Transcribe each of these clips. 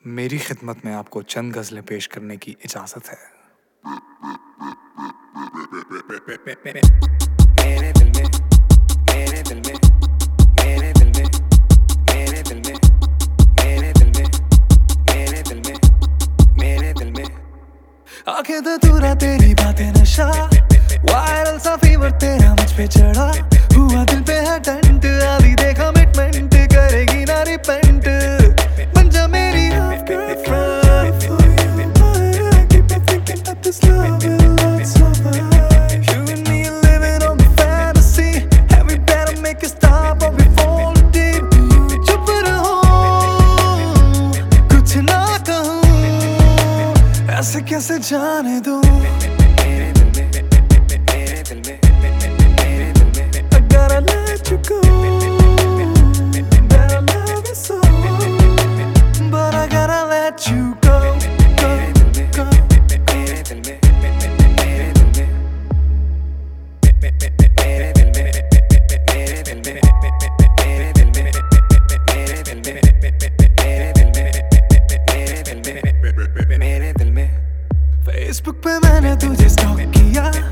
मेरी खिदमत में आपको चंद गज़लें पेश करने की इजाज़त है। मेरे दिल में, मेरे दिल में, मेरे दिल में, मेरे दिल में, मेरे दिल में, मेरे दिल में, मेरे दिल में। आँखें तो तेरी बातें नशा, वायरल सा फीवर तेरा मुझ पे चढ़ा। कहूँ ऐसे कैसे जाने दूँ? Facebook पे मैंने तुझे स्टॉक किया।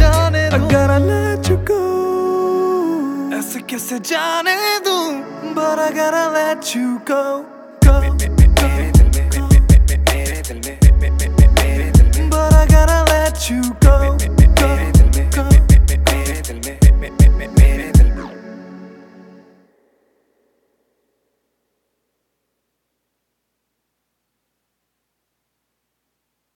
I gotta let you go ऐसे कैसे जाने दूं? But I gotta let you go Go But I gotta let you go